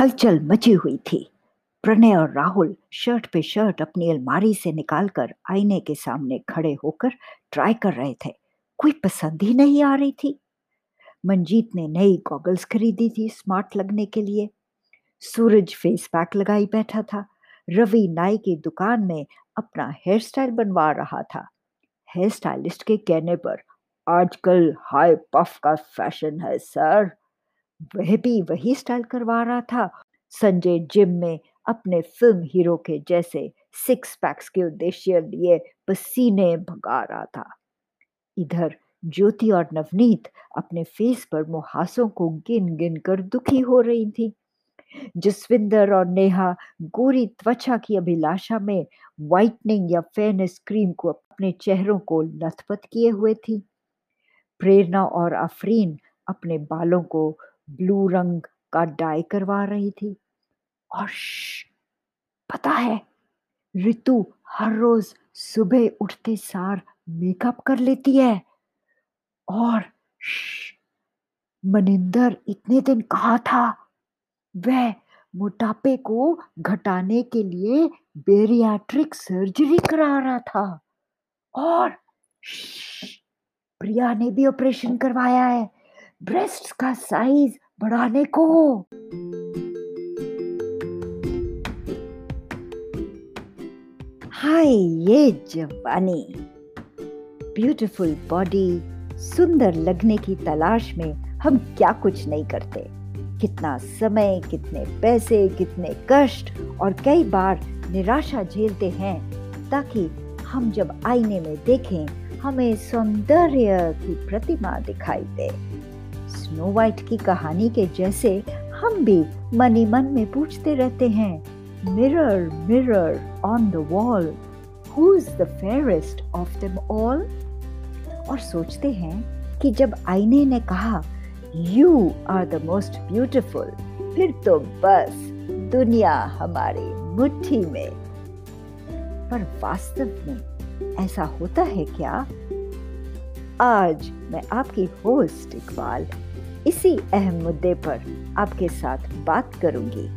हलचल मची हुई थी। प्रणय और राहुल शर्ट पे शर्ट अपनी अलमारी से निकालकर आईने के सामने खड़े होकर ट्राई कर रहे थे। कोई पसंद ही नहीं आ रही थी। मंजीत ने नई गॉगल्स खरीदी थी स्मार्ट लगने के लिए। सूरज फेस पैक लगाई बैठा था। रवि नाई की दुकान में अपना हेयर स्टाइल बनवा रहा था। हेयर स्टाइलिस्ट के कहने पर, आजकल हाई पफ का फ़ैशन है सर वह भी वही स्टाइल करवा रहा था। संजय जिम में अपने फ़िल्म हीरो के जैसे सिक्स पैक्स के उद्देश्य लिए पसीने भगा रहा था। इधर ज्योति और नवनीत अपने फेस पर मुहासों को गिन गिन कर दुखी हो रही थी। जसविंदर और नेहा गोरी त्वचा की अभिलाषा में व्हाइटनिंग या फेयरनेस क्रीम को अपने चेहरों को लथपथ किए हुए थी। प्रेरणा और अफरीन अपने बालों को ब्लू रंग का डाई करवा रही थी। और पता है, ऋतु हर रोज सुबह उठते सार मेकअप कर लेती है। और मनिंदर इतने दिन कहा था? वह मोटापे को घटाने के लिए बेरियाट्रिक सर्जरी करा रहा था। और प्रिया ने भी ऑपरेशन करवाया है। ब्रेस्ट का साइज़ बढ़ाने को। हाय, ये जवानी। ब्यूटीफुल बॉडी सुंदर लगने की तलाश में हम क्या कुछ नहीं करते। कितना समय, कितने पैसे, कितने कष्ट और कई बार निराशा झेलते हैं, ताकि हम जब आईने में देखें, हमें सौंदर्य की प्रतिमा दिखाई दे। स्नो वाइट की कहानी के जैसे हम भी मनी मन में पूछते रहते हैं mirror mirror on the wall who is the fairest of them all और सोचते हैं कि जब आईने ने कहा you are the most beautiful फिर तो बस दुनिया हमारी मुट्ठी में। पर वास्तव में ऐसा होता है क्या? आज मैं आपकी होस्ट इकबाल इसी अहम मुद्दे पर आपके साथ बात करूँगी।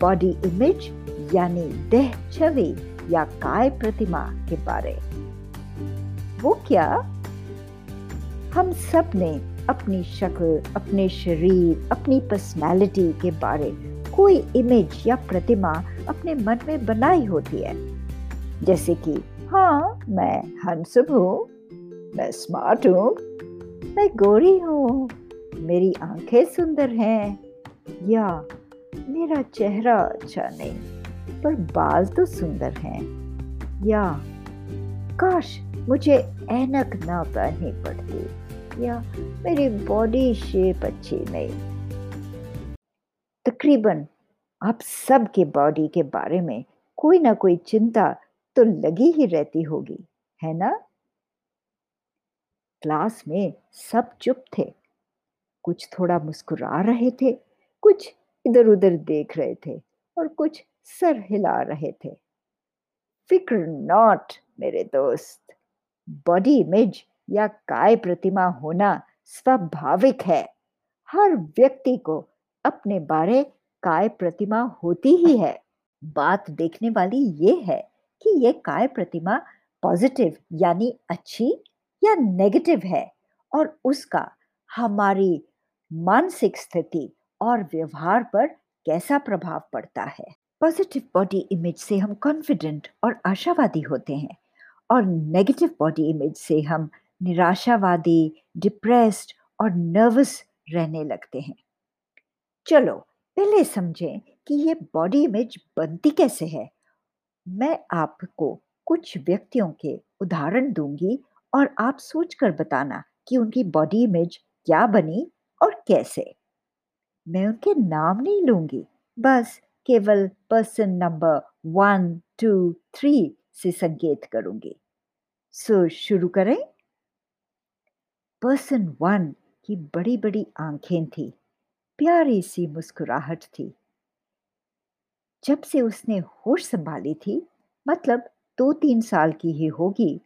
बॉडी इमेज यानी देह छवि या काय प्रतिमा के बारे। वो क्या? हम सबने अपनी शक्ल, अपने शरीर, अपनी पर्सनालिटी के बारे कोई इमेज या प्रतिमा अपने मन में बनाई होती है। जैसे कि हाँ मैं हंसब हूँ, मैं स्मार्ट हूँ, मैं गोरी हूँ। मेरी आँखें सुंदर हैं या मेरा चेहरा अच्छा नहीं, पर बाल तो सुंदर हैं। या काश मुझे ऐनक ना पहननी पड़ती, या मेरी बॉडी शेप अच्छी नहीं। तकरीबन आप सब के बॉडी के बारे में कोई ना कोई चिंता तो लगी ही रहती होगी, है ना? क्लास में सब चुप थे। कुछ थोड़ा मुस्कुरा रहे थे, कुछ इधर उधर देख रहे थे और कुछ सर हिला रहे थे। फ़िक्र नॉट, मेरे दोस्त। बॉडी इमेज या काय प्रतिमा होना स्वाभाविक है। हर व्यक्ति को अपने बारे काय प्रतिमा होती ही है। बात देखने वाली ये है कि ये काय प्रतिमा पॉजिटिव यानी अच्छी या नेगेटिव है और उसका हमारी मानसिक स्थिति और व्यवहार पर कैसा प्रभाव पड़ता है? पॉजिटिव बॉडी इमेज से हम कॉन्फिडेंट और आशावादी होते हैं और नेगेटिव बॉडी इमेज से हम निराशावादी डिप्रेस्ड और नर्वस रहने लगते हैं। चलो, पहले समझें कि ये बॉडी इमेज बनती कैसे है। मैं आपको कुछ व्यक्तियों के उदाहरण दूँगी और आप सोचकर बताना कि उनकी बॉडी इमेज क्या बनी और कैसे? मैं उनके नाम नहीं लूँगी। बस केवल person number one two three से संकेत करूँगी। सो शुरू करें। पर्सन वन की बड़ी बड़ी आँखें थी। प्यारी सी मुस्कुराहट थी। जब से उसने होश संभाली थी मतलब दो तीन साल की ही होगी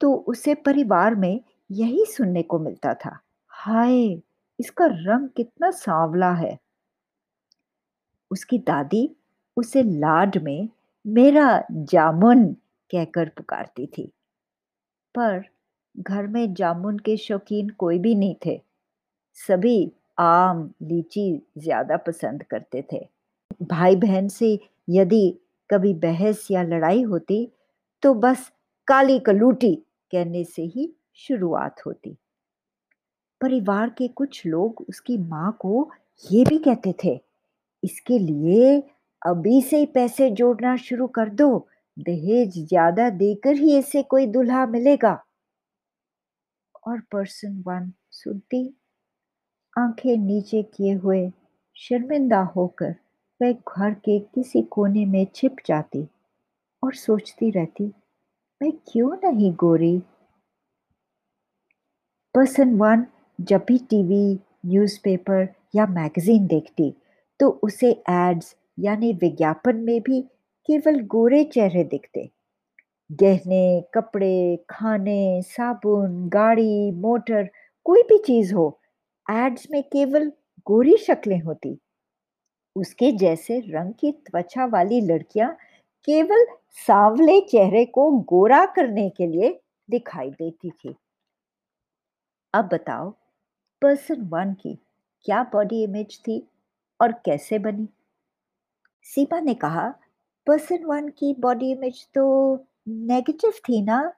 तो उसे परिवार में यही सुनने को मिलता था। हाय! इसका रंग कितना सांवला है। उसकी दादी उसे लाड में मेरा जामुन कहकर पुकारती थी। पर घर में जामुन के शौकीन कोई भी नहीं थे। सभी आम, लीची ज़्यादा पसंद करते थे। भाई बहन से यदि कभी बहस या लड़ाई होती तो बस काली कलूटी कहने से ही शुरुआत होती। परिवार के कुछ लोग उसकी माँ को ये भी कहते थे, इसके लिए अभी से ही पैसे जोड़ना शुरू कर दो, दहेज ज़्यादा देकर ही इसे कोई दुल्हा मिलेगा। और पर्सन वन सुनती आँखें नीचे किए हुए शर्मिंदा होकर वह घर के किसी कोने में छिप जाती और सोचती रहती, मैं क्यों नहीं गोरी? पर्सन वन जब भी टीवी, न्यूज़पेपर या मैगजीन देखती तो उसे एड्स यानी विज्ञापन में भी केवल गोरे चेहरे दिखते। गहने, कपड़े, खाने, साबुन, गाड़ी, मोटर, कोई भी चीज़ हो, एड्स में केवल गोरी शक्लें होती। उसके जैसे रंग की त्वचा वाली लड़कियाँ केवल सांवले चेहरे को गोरा करने के लिए दिखाई देती थी। अब बताओ पर्सन वन की क्या बॉडी इमेज थी और कैसे बनी? सीमा ने कहा पर्सन वन की बॉडी इमेज तो नेगेटिव थी ना,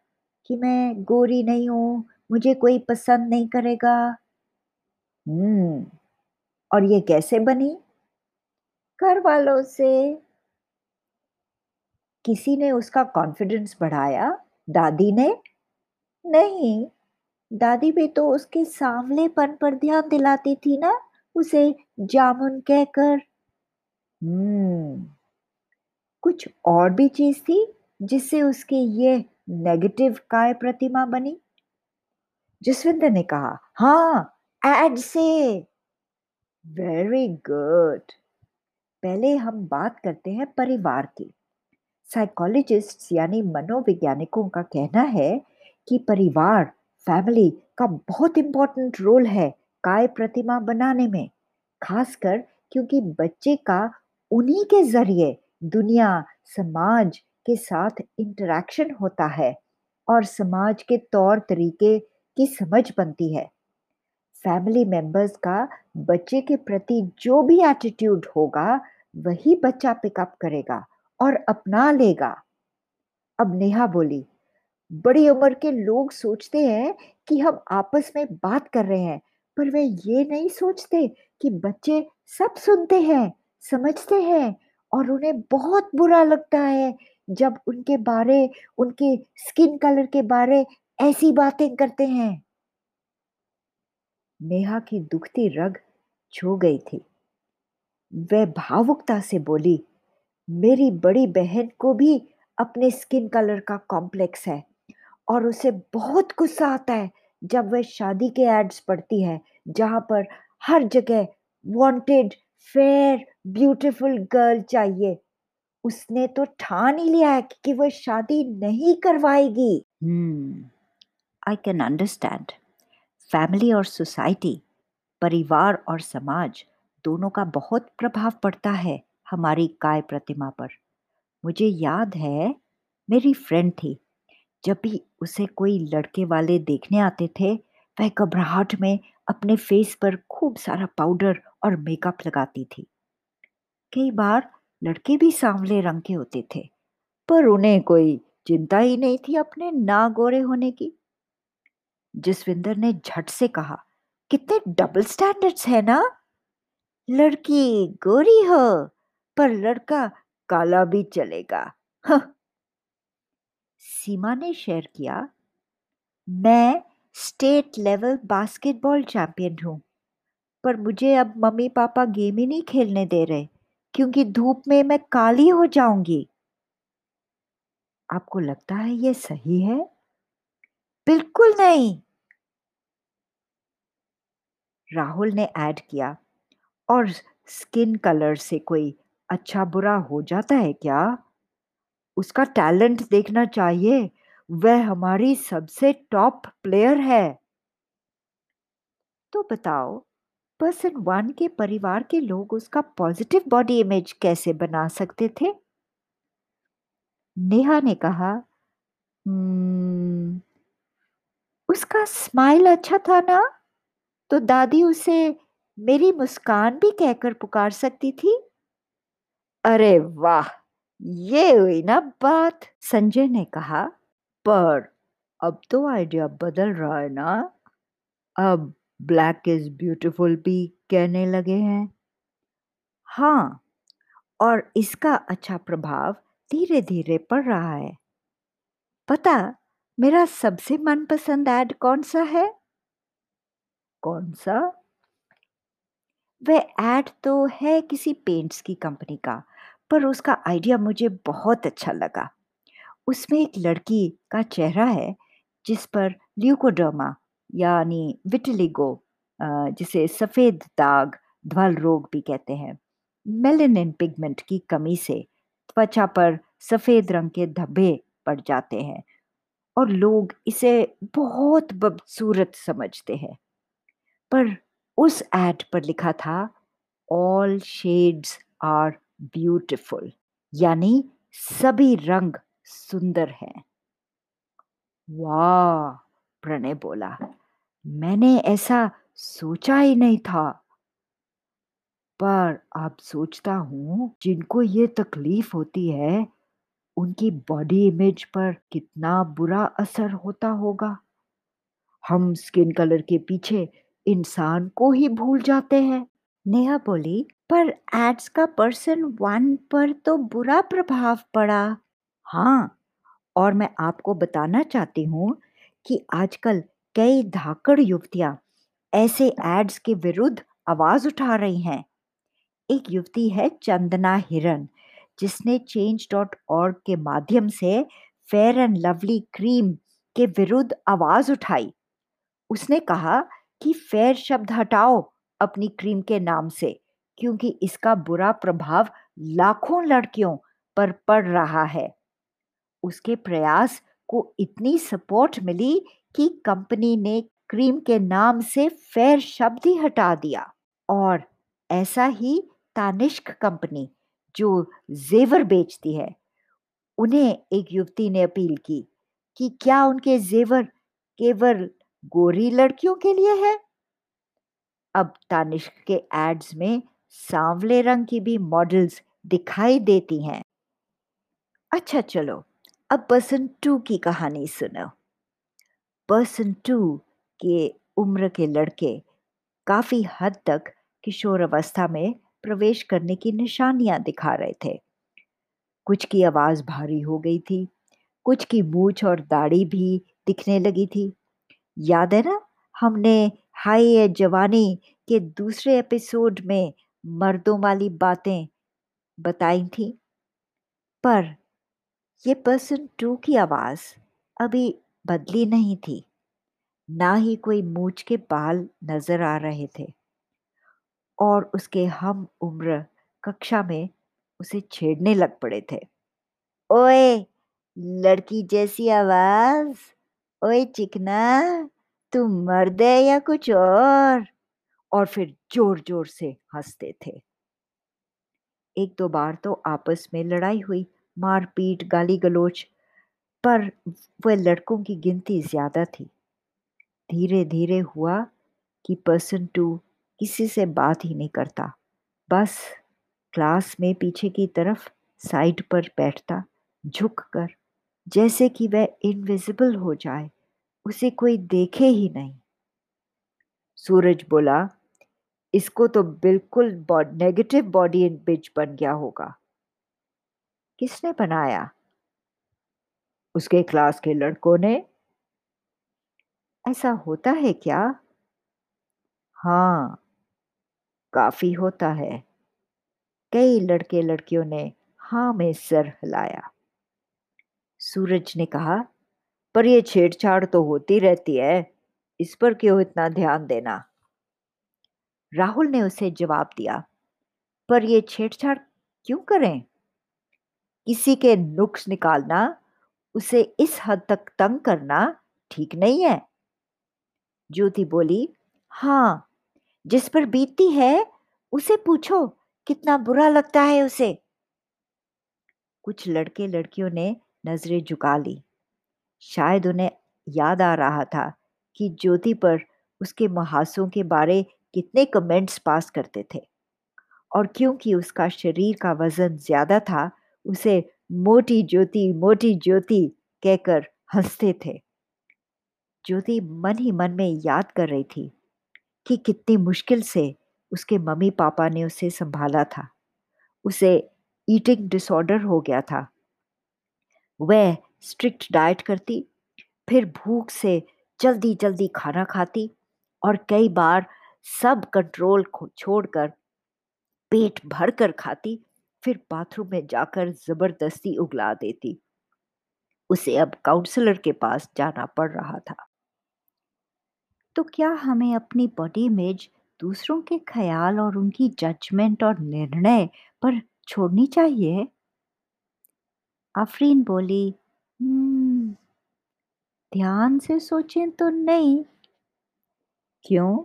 कि मैं गोरी नहीं हूँ, मुझे कोई पसंद नहीं करेगा। हम्म और ये कैसे बनी? घर वालों से। किसी ने उसका कॉन्फिडेंस बढ़ाया? दादी ने? नहीं दादी भी तो उसके सांवलेपन पर ध्यान दिलाती थी ना उसे जामुन कहकर। हम्म। कुछ और भी चीज़ थी जिससे उसके ये नेगेटिव काय प्रतिमा बनी? जसविंदर ने कहा हाँ एड से। वेरी गुड पहले हम बात करते हैं परिवार की। साइकोलॉजिस्ट यानी मनोवैज्ञानिकों का कहना है कि परिवार फैमिली का बहुत इंपॉर्टेंट रोल है काय प्रतिमा बनाने में, खासकर क्योंकि बच्चे का उन्हीं के ज़रिए दुनिया, समाज के साथ इंटरेक्शन होता है और समाज के तौर तरीके की समझ बनती है। फैमिली मेंबर्स का बच्चे के प्रति जो भी एटीट्यूड होगा, वही बच्चा पिकअप करेगा और अपना लेगा। अब नेहा बोली बड़ी उम्र के लोग सोचते हैं कि हम आपस में बात कर रहे हैं, पर वे ये नहीं सोचते कि बच्चे सब सुनते हैं, समझते हैं और उन्हें बहुत बुरा लगता है जब उनके बारे, उनके स्किन कलर के बारे ऐसी बातें करते हैं। नेहा की दुखती रग छो गई थी। वह भावुकता से बोली, मेरी बड़ी बहन को भी अपने स्किन कलर का कॉम्प्लेक्स है। और उसे बहुत गुस्सा आता है जब वह शादी के एड्स पढ़ती है, जहाँ पर हर जगह वांटेड फेयर ब्यूटीफुल गर्ल चाहिए। उसने तो ठान ही लिया है कि वह शादी नहीं करवाएगी। आई कैन अंडरस्टैंड फैमिली और सोसाइटी परिवार और समाज दोनों का बहुत प्रभाव पड़ता है हमारी काय प्रतिमा पर। मुझे याद है, मेरी फ्रेंड थी जब भी उसे कोई लड़के वाले देखने आते थे, वह घबराहट में अपने फेस पर खूब सारा पाउडर और मेकअप लगाती थी। कई बार लड़के भी सांवले रंग के होते थे, पर उन्हें कोई चिंता ही नहीं थी अपने ना गोरे होने की। जसविंदर ने झट से कहा, कितने डबल स्टैंडर्ड्स है ना? लड़की गोरी हो, पर लड़का काला भी चलेगा। हाँ। सीमा ने शेयर किया, मैं स्टेट लेवल बास्केटबॉल चैंपियन हूँ, पर मुझे अब मम्मी पापा गेम ही नहीं खेलने दे रहे, क्योंकि धूप में मैं काली हो जाऊँगी। आपको लगता है ये सही है? बिल्कुल नहीं! राहुल ने ऐड किया, और स्किन कलर से कोई अच्छा बुरा हो जाता है क्या? उसका टैलेंट देखना चाहिए। वह हमारी सबसे टॉप प्लेयर है। तो बताओ पर्सन वन के परिवार के लोग उसका पॉजिटिव बॉडी इमेज कैसे बना सकते थे? नेहा ने कहा "हम्म, उसका स्माइल अच्छा था ना? तो दादी उसे मेरी मुस्कान भी कहकर पुकार सकती थी? अरे वाह! ये हुई ना बात। संजय ने कहा, पर अब तो आइडिया बदल रहा है ना। अब ब्लैक इज़ ब्यूटीफुल भी कहने लगे हैं। हाँ और इसका अच्छा प्रभाव धीरे धीरे पड़ रहा है। पता, मेरा सबसे मनपसंद ऐड कौन सा है? कौन सा वह ऐड तो है किसी पेंट्स की कंपनी का। पर उसका आइडिया मुझे बहुत अच्छा लगा। उसमें एक लड़की का चेहरा है, जिस पर ल्यूकोडर्मा यानी विटिलिगो जिसे सफ़ेद दाग, ध्वल रोग भी कहते हैं मेलेनिन पिगमेंट की कमी से त्वचा पर सफ़ेद रंग के धब्बे पड़ जाते हैं और लोग इसे बहुत बदसूरत समझते हैं। पर उस एड पर लिखा था ऑल शेड्स आर ब्यूटिफुल यानी सभी रंग सुंदर हैं। वाह! प्रणय बोला, मैंने ऐसा सोचा ही नहीं था। पर आप सोचता हूँ, जिनको ये तकलीफ़ होती है, उनकी बॉडी इमेज पर कितना बुरा असर होता होगा। हम स्किन कलर के पीछे इंसान को ही भूल जाते हैं। नेहा बोली पर एड्स का पर्सन वन पर तो बुरा प्रभाव पड़ा। हाँ और मैं आपको बताना चाहती हूँ कि आजकल कई धाकड़ युवतियाँ ऐसे एड्स के विरुद्ध आवाज़ उठा रही हैं। एक युवती है चंदना हिरन, जिसने चेंज डॉट ऑर्ग के माध्यम से फेयर एंड लवली क्रीम के विरुद्ध आवाज़ उठाई। उसने कहा कि फेयर शब्द हटाओ अपनी क्रीम के नाम से। क्योंकि इसका बुरा प्रभाव लाखों लड़कियों पर पड़ रहा है। उसके प्रयास को इतनी सपोर्ट मिली कि कंपनी ने क्रीम के नाम से फेयर शब्द ही हटा दिया। और ऐसा ही तानिष्क कंपनी, जो जेवर बेचती है, उन्हें एक युवती ने अपील की कि क्या उनके जेवर केवल गोरी लड़कियों के लिए है? अब तानिष्क के एड्स में सांवले रंग की भी मॉडल्स दिखाई देती हैं। अच्छा चलो, अब पर्सन टू की कहानी सुनो। पर्सन टू के उम्र के लड़के काफ़ी हद तक किशोर अवस्था में प्रवेश करने की निशानियाँ दिखा रहे थे। कुछ की आवाज़ भारी हो गई थी, कुछ की मूछ और दाढ़ी भी दिखने लगी थी। याद है ना, हमने हाई जवानी के दूसरे एपिसोड में मर्दों वाली बातें बताई थी। पर ये पर्सन टू की आवाज़ अभी बदली नहीं थी। ना ही कोई मूछ के बाल नज़र आ रहे थे। और उसके हम उम्र कक्षा में उसे छेड़ने लग पड़े थे। ओए, लड़की जैसी आवाज़। ओए, चिकना तू मर्द है या कुछ और? और फिर ज़ोर ज़ोर से हँसते थे। एक दो बार तो आपस में लड़ाई हुई, मारपीट गाली गलोच पर वह लड़कों की गिनती ज़्यादा थी। धीरे धीरे हुआ कि पर्सन टू किसी से बात ही नहीं करता। बस क्लास में पीछे की तरफ़ साइड पर बैठता, झुक कर, जैसे कि वह इनविजिबल हो जाए, उसे कोई देखे ही नहीं। सूरज बोला इसको तो बिल्कुल नेगेटिव बॉडी इमेज बन गया होगा। किसने बनाया? उसके क्लास के लड़कों ने। ऐसा होता है क्या? हाँ काफ़ी होता है। कई लड़के लड़कियों ने हाँ में सर हिलाया। सूरज ने कहा, पर यह छेड़छाड़ तो होती रहती है। इस पर क्यों इतना ध्यान देना? राहुल ने उसे जवाब दिया, पर यह छेड़छाड़ क्यों करें? किसी के नुक्स निकालना, उसे इस हद तक तंग करना ठीक नहीं है। ज्योति बोली हाँ जिस पर बीतती है, उसे पूछो, कितना बुरा लगता है उसे। कुछ लड़के लड़कियों ने नज़रें झुका ली। शायद उन्हें याद आ रहा था कि ज्योति पर उसके मुहासों के बारे कितने कमेंट्स पास करते थे। और क्योंकि उसका शरीर का वज़न ज़्यादा था, उसे मोटी ज्योति मोटी ज्योति कहकर हँसते थे। ज्योति मन ही मन में याद कर रही थी कि कितनी मुश्किल से उसके मम्मी पापा ने उसे संभाला था। उसे ईटिंग डिसऑर्डर हो गया था। वह स्ट्रिक्ट डाइट करती, फिर भूख से जल्दी जल्दी खाना खाती और कई बार सब कंट्रोल छोड़कर पेट भर कर खाती फिर बाथरूम में जाकर ज़बरदस्ती उगला देती। उसे अब काउंसलर के पास जाना पड़ रहा था। तो क्या हमें अपनी बॉडी इमेज दूसरों के ख्याल और उनकी जजमेंट और निर्णय पर छोड़नी चाहिए? आफरीन बोली हम्म, ध्यान से सोचें तो नहीं। क्यों?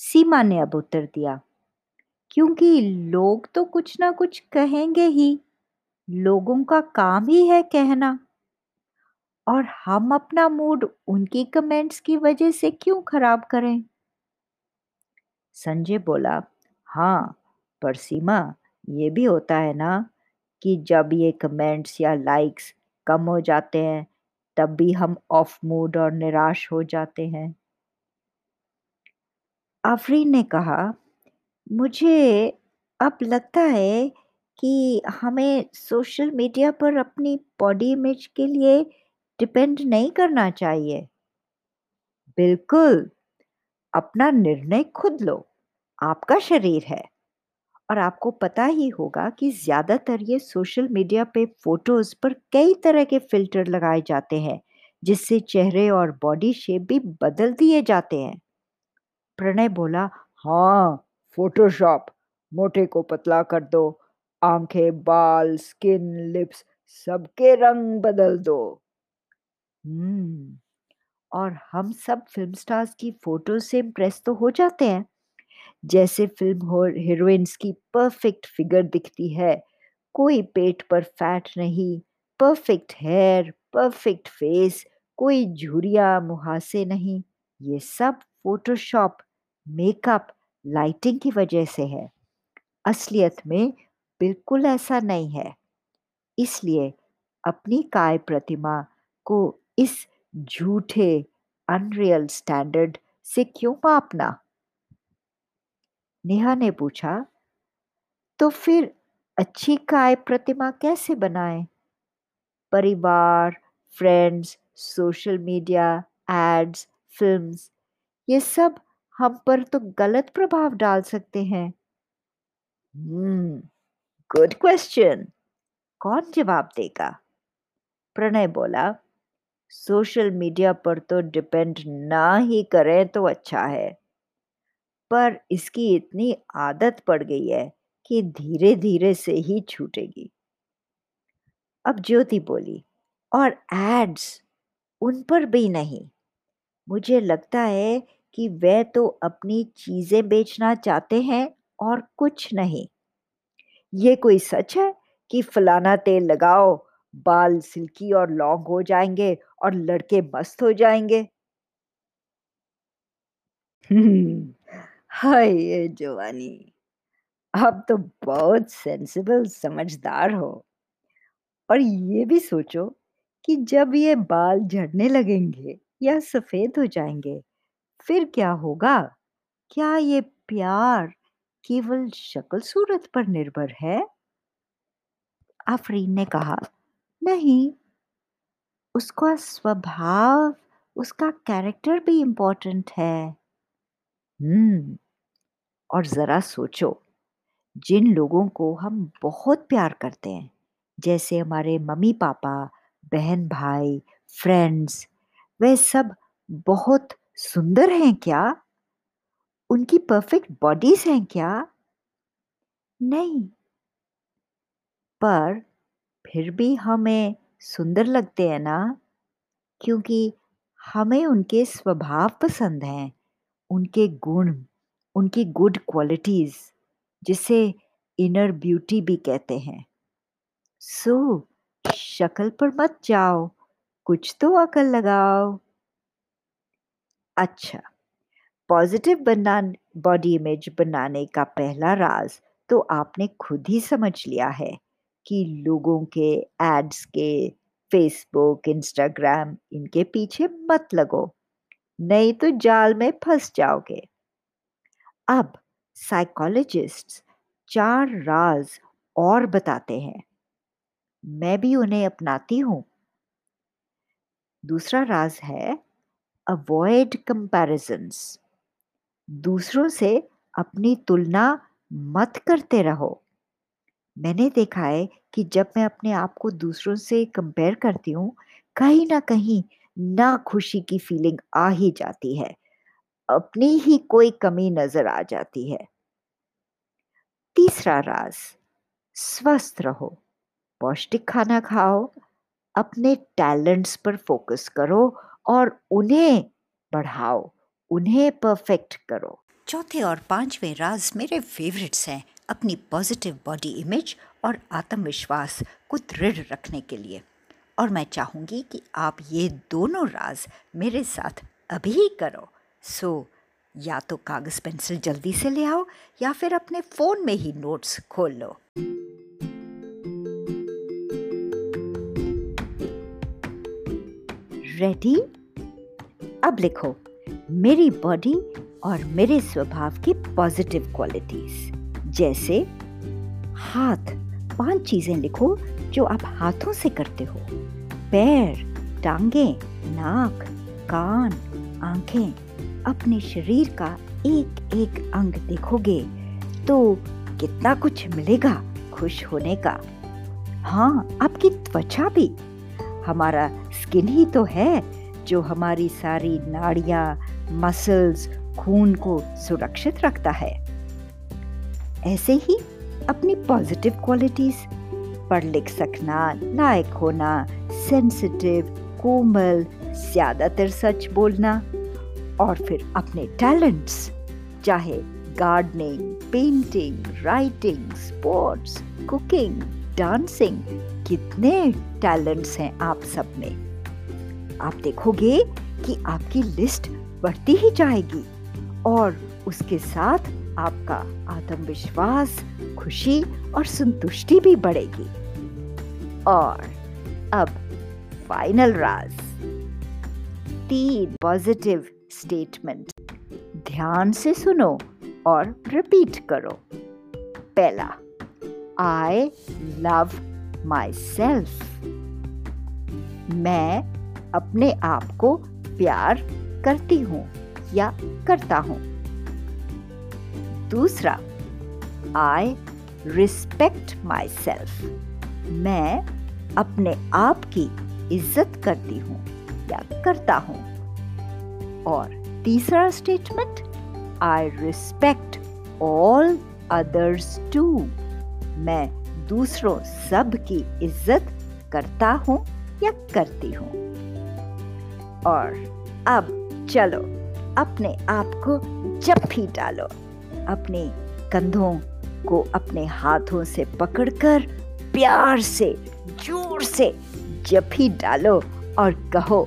सीमा ने अब उत्तर दिया, क्योंकि लोग तो कुछ ना कुछ कहेंगे ही। लोगों का काम ही है कहना। और हम अपना मूड उनकी कमेंट्स की वजह से क्यों खराब करें? संजय बोला हाँ पर सीमा, ये भी होता है ना कि जब ये कमेंट्स या लाइक्स कम हो जाते हैं, तब भी हम ऑफ़ मूड और निराश हो जाते हैं। आफरीन ने कहा, मुझे अब लगता है कि हमें सोशल मीडिया पर अपनी बॉडी इमेज के लिए डिपेंड नहीं करना चाहिए। बिल्कुल। अपना निर्णय खुद लो। आपका शरीर है। और आपको पता ही होगा कि ज़्यादातर ये सोशल मीडिया पे फ़ोटोज़ पर कई तरह के फ़िल्टर लगाए जाते हैं, जिससे चेहरे और बॉडी शेप भी बदल दिए जाते हैं। प्रणय बोला हाँ फोटोशॉप मोटे को पतला कर दो, आँखें, बाल स्किन लिप्स सबके रंग बदल दो। हम्म और हम सब फ़िल्म स्टार्स की फ़ोटो से इम्प्रेस तो हो जाते हैं। जैसे फ़िल्म हीरोइंस की परफेक्ट फिगर दिखती है, कोई पेट पर फैट नहीं परफेक्ट हेयर परफेक्ट फेस कोई झुरिया, मुहासे नहीं, ये सब फोटोशॉप मेकअप लाइटिंग की वजह से है। असलियत में बिल्कुल ऐसा नहीं है। इसलिए अपनी काय प्रतिमा को इस झूठे अनरियल स्टैंडर्ड से क्यों मापना? नेहा ने पूछा तो फिर अच्छी काय प्रतिमा कैसे बनाएँ? परिवार friends social media ads films ये सब हम पर तो गलत प्रभाव डाल सकते हैं। हम्म गुड क्वेश्चन कौन जवाब देगा? प्रणय बोला सोशल मीडिया पर तो डिपेंड ना ही करें तो अच्छा है। पर इसकी इतनी आदत पड़ गई है कि धीरे धीरे से ही छूटेगी। अब ज्योति बोली और एड्स उन पर भी नहीं। मुझे लगता है कि वे तो अपनी चीज़ें बेचना चाहते हैं और कुछ नहीं। ये कोई सच है कि फलाना तेल लगाओ, बाल सिल्की और लॉन्ग हो जाएँगे और लड़के मस्त हो जाएँगे? हाय ये जवानी। आप तो बहुत सेंसिबल समझदार हो। और ये भी सोचो कि जब ये बाल झड़ने लगेंगे या सफ़ेद हो जाएँगे फिर क्या होगा? क्या ये प्यार केवल शक्ल सूरत पर निर्भर है? आफरीन ने कहा, नहीं, उसका स्वभाव, उसका कैरेक्टर भी इम्पोर्टेंट है। हम्म और जरा सोचो, जिन लोगों को हम बहुत प्यार करते हैं, जैसे हमारे मम्मी पापा, बहन भाई फ्रेंड्स वे सब बहुत सुंदर हैं क्या? उनकी परफेक्ट बॉडीज हैं क्या? नहीं। पर फिर भी हमें सुंदर लगते हैं ना? क्योंकि हमें उनके स्वभाव पसंद हैं उनके गुण उनकी गुड क्वालिटीज जिसे इनर ब्यूटी भी कहते हैं। सो so, शक्ल पर मत जाओ कुछ तो अकल लगाओ। अच्छा पॉजिटिव बना बॉडी इमेज बनाने का पहला राज तो आपने खुद ही समझ लिया है कि लोगों के एड्स के फेसबुक इंस्टाग्राम इनके पीछे मत लगो, नहीं तो जाल में फंस जाओगे। अब साइकोलॉजिस्ट चार राज और बताते हैं। मैं भी उन्हें अपनाती हूँ। दूसरा राज है अवॉइड कंपैरिजंस दूसरों से अपनी तुलना मत करते रहो। मैंने देखा है कि जब मैं अपने आप को दूसरों से कंपेयर करती हूँ, कहीं ना कहीं ना खुशी की फीलिंग आ ही जाती है। अपनी ही कोई कमी नज़र आ जाती है। तीसरा राज, स्वस्थ रहो। पौष्टिक खाना खाओ, अपने टैलेंट्स पर फोकस करो और उन्हें बढ़ाओ, उन्हें परफेक्ट करो। चौथे और पाँचवें राज मेरे फेवरेट्स हैं, अपनी पॉजिटिव बॉडी इमेज और आत्मविश्वास को दृढ़ रखने के लिए। और मैं चाहूँगी कि आप ये दोनों राज मेरे साथ अभी करो। सो या तो कागज़ पेंसिल जल्दी से ले आओ, या फिर अपने फ़ोन में ही नोट्स खोल लो। रेडी अब लिखो, मेरी बॉडी और मेरे स्वभाव की पॉजिटिव क्वालिटीज जैसे हाथ, पाँच चीज़ें लिखो जो आप हाथों से करते हो। पैर, टांगे, नाक, कान, आँखें, अपने शरीर का एक एक अंग देखोगे तो कितना कुछ मिलेगा खुश होने का। हाँ आपकी त्वचा भी। हमारा स्किन ही तो है जो हमारी सारी नाड़ियाँ मसल्स खून को सुरक्षित रखता है। ऐसे ही अपनी पॉजिटिव क्वालिटीज पढ़ लिख सकना लायक होना सेंसिटिव कोमल, ज़्यादातर सच बोलना और फिर अपने टैलेंट्स चाहे gardening painting writing sports cooking dancing कितने टैलेंट्स हैं आप सब में। आप देखोगे कि आपकी लिस्ट बढ़ती ही जाएगी और उसके साथ आपका आत्मविश्वास, खुशी और संतुष्टि भी बढ़ेगी। और अब फाइनल राज। तीन पॉजिटिव स्टेटमेंट ध्यान से सुनो और रिपीट करो। पहला आई लव माई सेल्फ मैं अपने आप को प्यार करती हूँ या करता हूँ। दूसरा आई रिस्पेक्ट माई सेल्फ मैं अपने आप की इज़्ज़त करती हूँ या करता हूँ। और तीसरा statement I respect all others too मैं दूसरों सब की इज़्ज़त करता हूँ या करती हूँ। और अब चलो अपने आप को जप्फी डालो, अपने कंधों को अपने हाथों से पकड़कर, प्यार से, ज़ोर से जप्फी डालो और कहो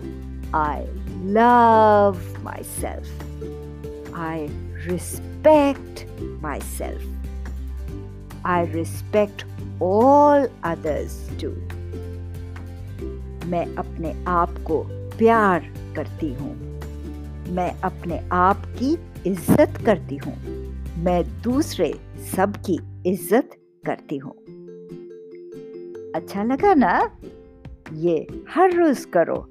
I love myself I respect myself I respect all others too मैं अपने आप को प्यार करती हूँ। मैं अपने आप की इज़्ज़त करती हूँ। मैं दूसरे सबकी इज़्ज़त करती हूँ। अच्छा लगा ना? ये हर रोज करो।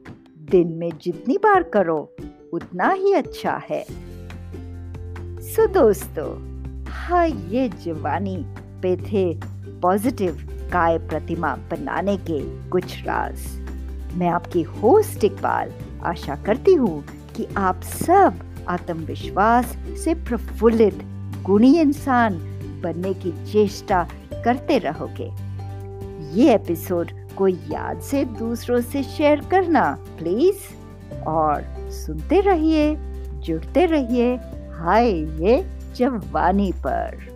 दिन में जितनी बार करो, उतना ही अच्छा है। सो दोस्तों हाँ ये जवानी पे थे पॉजिटिव काय प्रतिमा बनाने के कुछ राज। मैं आपकी होस्ट इकबाल। आशा करती हूँ कि आप सब आत्मविश्वास से प्रफुल्लित, गुणी इंसान बनने की चेष्टा करते रहोगे। ये एपिसोड को याद से दूसरों से शेयर करना प्लीज़ और सुनते रहिए, जुड़ते रहिए हाय ये जवानी पर।